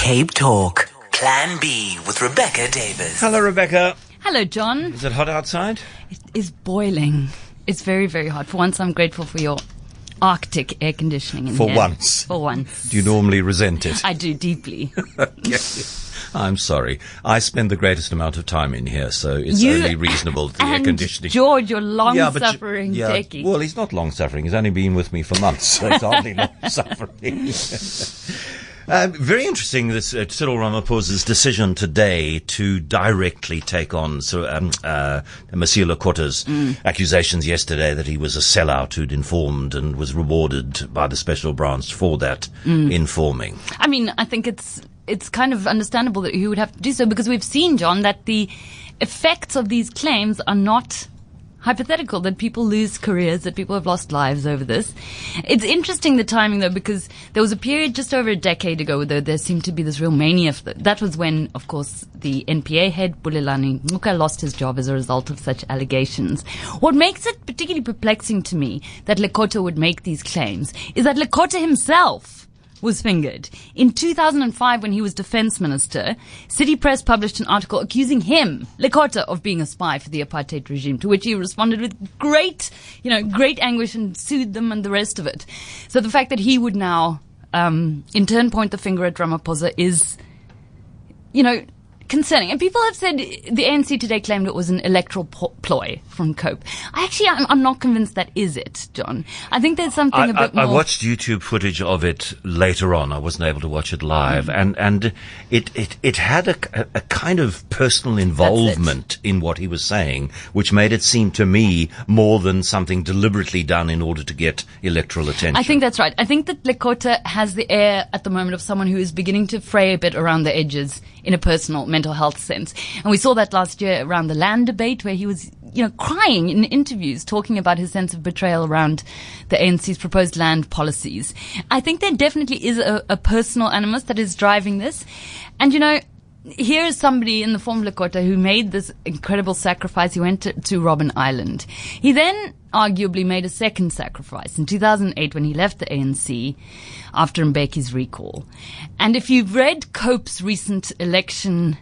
Cape Talk. Plan B with Rebecca Davis. Hello, Rebecca. Hello, John. Is it hot outside? It is boiling. It's very, very hot. For once, I'm grateful for your Arctic air conditioning. In For here. once. For once. Do you normally resent it? I do deeply. Okay. I'm sorry. I spend the greatest amount of time in here, so it's You only reasonable that the air conditioning. George, your but you- long-suffering yeah, techie. Well, he's not long suffering. He's only been with me for months, so he's hardly long suffering. Um, very interesting, this uh, Cyril Ramaphosa's decision today to directly take on so, um, uh, Mosiuoa Lekota's Mm. accusations yesterday that he was a sellout who'd informed and was rewarded by the special branch for that Mm. informing. I mean, I think it's it's kind of understandable that he would have to do so because we've seen, John, that the effects of these claims are not hypothetical, that people lose careers, that people have lost lives over this. It's interesting the timing though because there was a period just over a decade ago where there, seemed to be this real mania. For that was when, of course, the NPA head Bulelani Ngcuka lost his job as a result of such allegations. What makes it particularly perplexing to me that Lekota would make these claims is that Lekota himself was fingered. In 2005, when he was defense minister, City Press published an article accusing him, Lekota, of being a spy for the apartheid regime, to which he responded with great, you know, great anguish and sued them and the rest of it. So the fact that he would now, um, in turn point the finger at Ramaphosa is, you know, concerning. And people have said the ANC today claimed it was an electoral ploy from Cope. I actually, I'm, I'm not convinced that is it, John. I think there's something I, a bit I, I watched YouTube footage of it later on. I wasn't able to watch it live, Mm. and and it it, it had a, a, a kind of personal involvement in what he was saying, which made it seem to me more than something deliberately done in order to get electoral attention. I think that's right. I think that Lekota has the air at the moment of someone who is beginning to fray a bit around the edges in a personal mental health sense. And we saw that last year around the land debate where he was, you know, crying in interviews talking about his sense of betrayal around the ANC's proposed land policies. I think there definitely is a, a personal animus that is driving this. And you know, here is somebody in the form of Lekota who made this incredible sacrifice. He went to, to Robben Island. He then arguably made a second sacrifice in 2008 when he left the ANC after Mbeki's recall. And if you've read Cope's recent election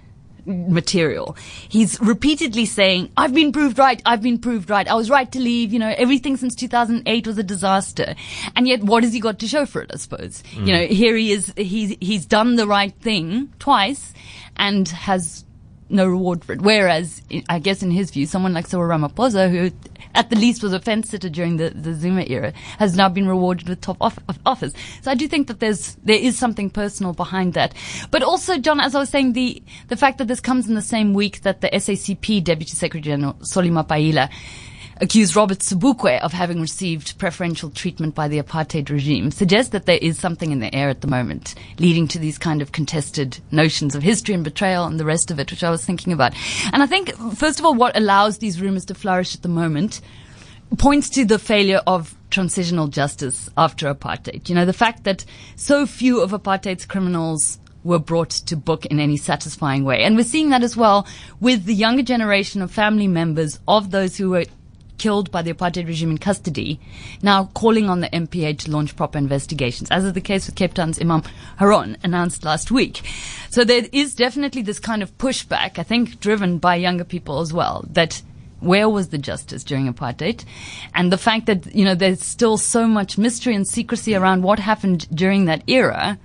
material. He's repeatedly saying, I've been proved right, I've been proved right, I was right to leave, you know, everything since 2008 was a disaster. And yet, what has he got to show for it, I suppose? Mm. You know, here he is, he's, he's done the right thing twice and has no reward for it. Whereas, I- I guess in his view, someone like Cyril Ramaphosa, who at the least was a fence sitter during the, the Zuma era, has now been rewarded with top off- of office. So I do think that there's, there is something personal behind that. But also, John, as I was saying, the, the fact that this comes in the same week that the SACP Deputy Secretary General, Solly Mapaila, accused Robert Sobukwe of having received preferential treatment by the apartheid regime suggests that there is something in the air at the moment leading to these kind of contested notions of history and betrayal and the rest of it, which I was thinking about. And I think, first of all, what allows these rumors to flourish at the moment points to the failure of transitional justice after apartheid. You know, the fact that so few of apartheid's criminals were brought to book in any satisfying way. And we're seeing that as well with the younger generation of family members of those who were killed by the apartheid regime in custody, now calling on the NPA to launch proper investigations, as is the case with Cape Town's Imam Haron, announced last week. So there is definitely this kind of pushback, I think, driven by younger people as well, that where was the justice during apartheid? And the fact that, you know, there's still so much mystery and secrecy around what happened during that era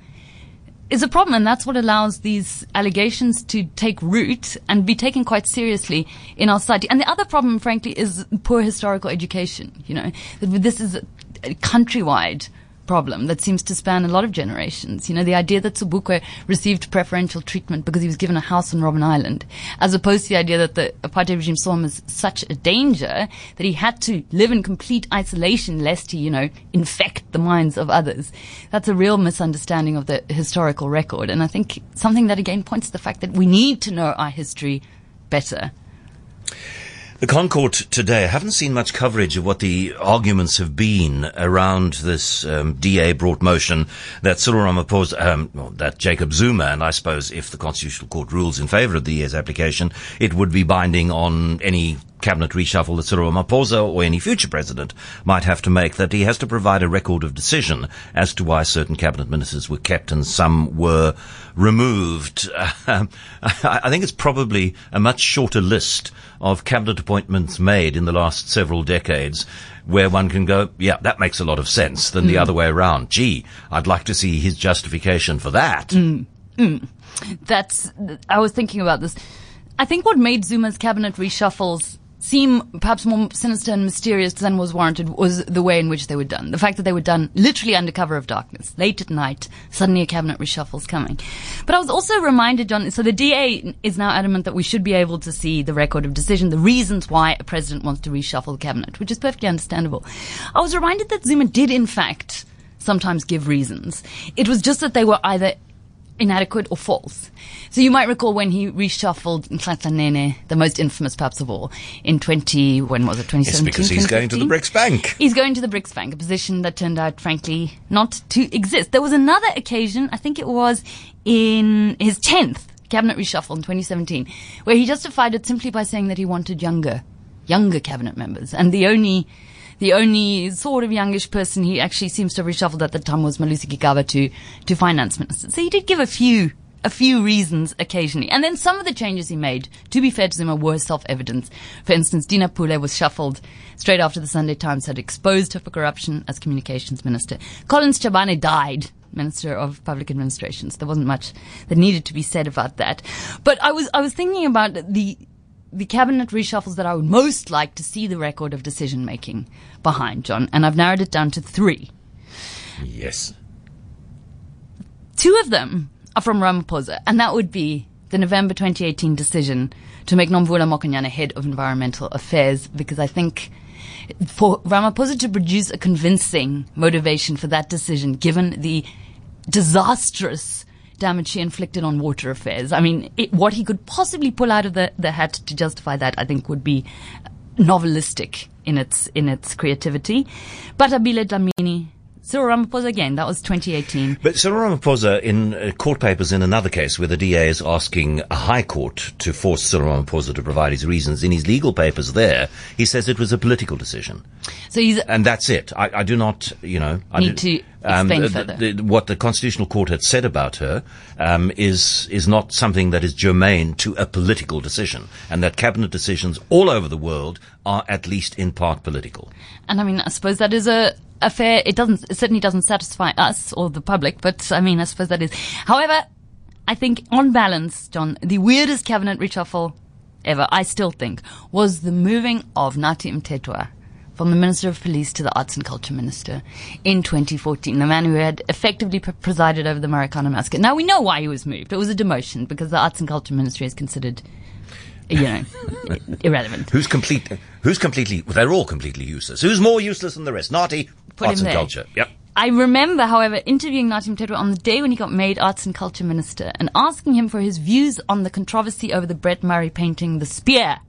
is a problem, and that's what allows these allegations to take root and be taken quite seriously in our society. And the other problem, frankly, is poor historical education. You know, this is countrywide problem that seems to span a lot of generations. You know, the idea that Sobukwe received preferential treatment because he was given a house on Robben Island, as opposed to the idea that the apartheid regime saw him as such a danger that he had to live in complete isolation lest he, you know, infect the minds of others. That's a real misunderstanding of the historical record. And I think something that again points to the fact that we need to know our history better. The ConCourt today, I haven't seen much coverage of what the arguments have been around this um, DA brought motion that Cyril Ramaphosa, um, well, that Jacob Zuma, and I suppose if the Constitutional Court rules in favour of the DA's application, it would be binding on any cabinet reshuffle that Cyril Ramaphosa or any future president might have to make, that he has to provide a record of decision as to why certain cabinet ministers were kept and some were removed. Um, I think it's probably a much shorter list of cabinet appointments made in the last several decades where one can go, yeah, that makes a lot of sense than the other way around. Gee, I'd like to see his justification for that. That's, I was thinking about this. I think what made Zuma's cabinet reshuffles seem perhaps more sinister and mysterious than was warranted was the way in which they were done. The fact that they were done literally under cover of darkness, late at night, suddenly a cabinet reshuffle's coming. But I was also reminded, John, so the DA is now adamant that we should be able to see the record of decision, the reasons why a president wants to reshuffle the cabinet, which is perfectly understandable. I was reminded that Zuma did in fact sometimes give reasons. It was just that they were either inadequate or false. So you might recall when he reshuffled Nhlanhla Nene, the most infamous perhaps of all, in 20, when was it, 2017? Yes, because he's going to the BRICS Bank. He's going to the BRICS Bank, a position that turned out, frankly, not to exist. There was another occasion, I think it was in his 10th cabinet reshuffle in 2017, where he justified it simply by saying that he wanted younger, younger cabinet members. And the only, the only sort of youngish person he actually seems to have reshuffled at the time was Malusi Gigaba to, to finance minister. So he did give a few, a few reasons occasionally. And then some of the changes he made, to be fair to Zuma, were self-evident. For instance, Dina Pule was shuffled straight after the Sunday Times had exposed her for corruption as communications minister. Collins Chabane died Minister of Public Administrations. There wasn't much that needed to be said about that. But I was, I was thinking about the, the cabinet reshuffles that I would most like to see the record of decision making behind, John, and I've narrowed it down to three. Yes. Two of them are from Ramaphosa, and that would be the November 2018 decision to make Nomvula Mokonyane head of environmental affairs, because I think for Ramaphosa to produce a convincing motivation for that decision, given the disastrous damage she inflicted on water affairs. I mean, it, what he could possibly pull out of the, the hat to justify that, I think, would be novelistic in its in its creativity. Bathabile Dlamini, Cyril Ramaphosa again, that was 2018. But Cyril Ramaphosa, in uh, court papers in another case where the DA is asking a high court to force Cyril Ramaphosa to provide his reasons, in his legal papers there, he says it was a political decision. So he's And that's it. I, I do not, you know, I Need do- to explain the- further. the- what the Constitutional Court had said about her um, is is not something that is germane to a political decision, and that cabinet decisions all over the world are at least in part political. And I mean, I suppose that is a, a fair, it doesn't, it certainly doesn't satisfy us or the public, but I mean, I suppose that is. However, I think on balance, John, the weirdest cabinet reshuffle ever, I still think, was the moving of Nathi Mthethwa from the Minister of Police to the Arts and Culture Minister in 2014, the man who had effectively pre- presided over the Marikana massacre. Now we know why he was moved. It was a demotion because the Arts and Culture Ministry is considered, you know, irrelevant. Who's complete? Who's completely? They're all completely useless. Who's more useless than the rest? Nathi, Put arts him and there. culture. Yep. I remember, however, interviewing Nathi Mthethwa on the day when he got made Arts and Culture Minister and asking him for his views on the controversy over the Brett Murray painting The Spear,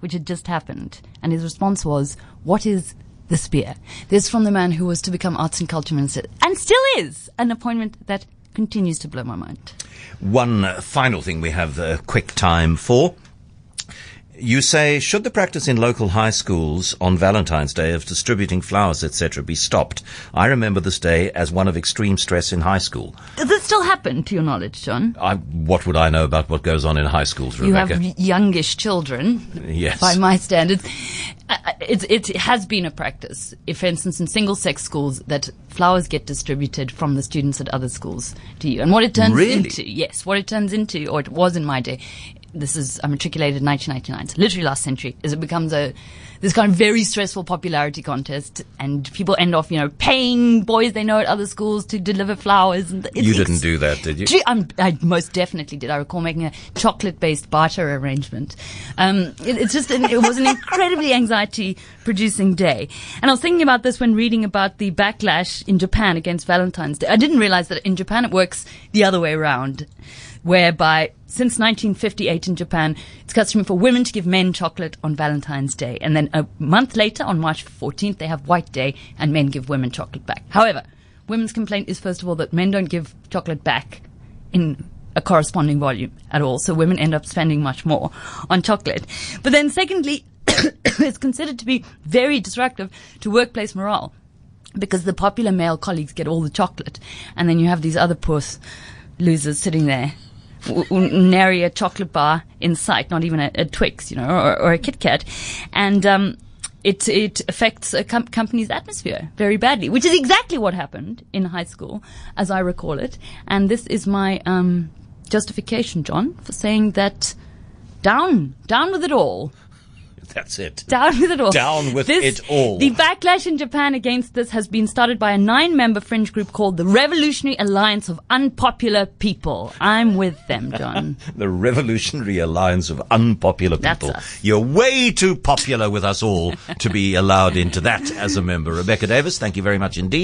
which had just happened. And his response was, what is The Spear? This from the man who was to become Arts and Culture Minister and still is an appointment that continues to blow my mind. One final thing we have uh, quick time for. You say, should the practice in local high schools on Valentine's Day of distributing flowers, etc., be stopped? I remember this day as one of extreme stress in high school. Does this still happen, to your knowledge, John? I, what would I know about what goes on in high schools, You Rebecca? have youngish children. Yes. By my standards. It, it has been a practice, if, for instance, in single sex schools, that flowers get distributed from the students at other schools to you. And what it turns Really? into, yes, what it turns into, or it was in my day, this is, I matriculated in 1999, so literally last century, is it becomes a, this kind of very stressful popularity contest, and people end off, you know, paying boys they know at other schools to deliver flowers. And it's you didn't ex- do that, did you? Gee, I'm, I most definitely did. I recall making a chocolate-based barter arrangement. Um, it, it's just, an, it was an incredibly anxiety-producing day. And I was thinking about this when reading about the backlash in Japan against Valentine's Day. I didn't realize that in Japan it works the other way around, whereby since 1958 in Japan, it's customary for women to give men chocolate on Valentine's Day, and then a month later, on March 14th, they have White Day, and men give women chocolate back. However, women's complaint is first of all that men don't give chocolate back in a corresponding volume at all. So women end up spending much more on chocolate. But then secondly, it's considered to be very disruptive to workplace morale because the popular male colleagues get all the chocolate, and then you have these other poor losers sitting there. Nary a chocolate bar in sight, not even a, a Twix, you know, or, or a Kit Kat, and um, it it affects a com- company's atmosphere very badly, which is exactly what happened in high school, as I recall it. And this is my um, justification, John, for saying that down, down with it all. That's it. Down with it all. Down with This- it all. The backlash in Japan against this has been started by a nine member fringe group called the Revolutionary Alliance of Unpopular People. I'm with them, John. The Revolutionary Alliance of Unpopular People. You're way too popular with us all to be allowed into that as a member. Rebecca Davis, thank you very much indeed.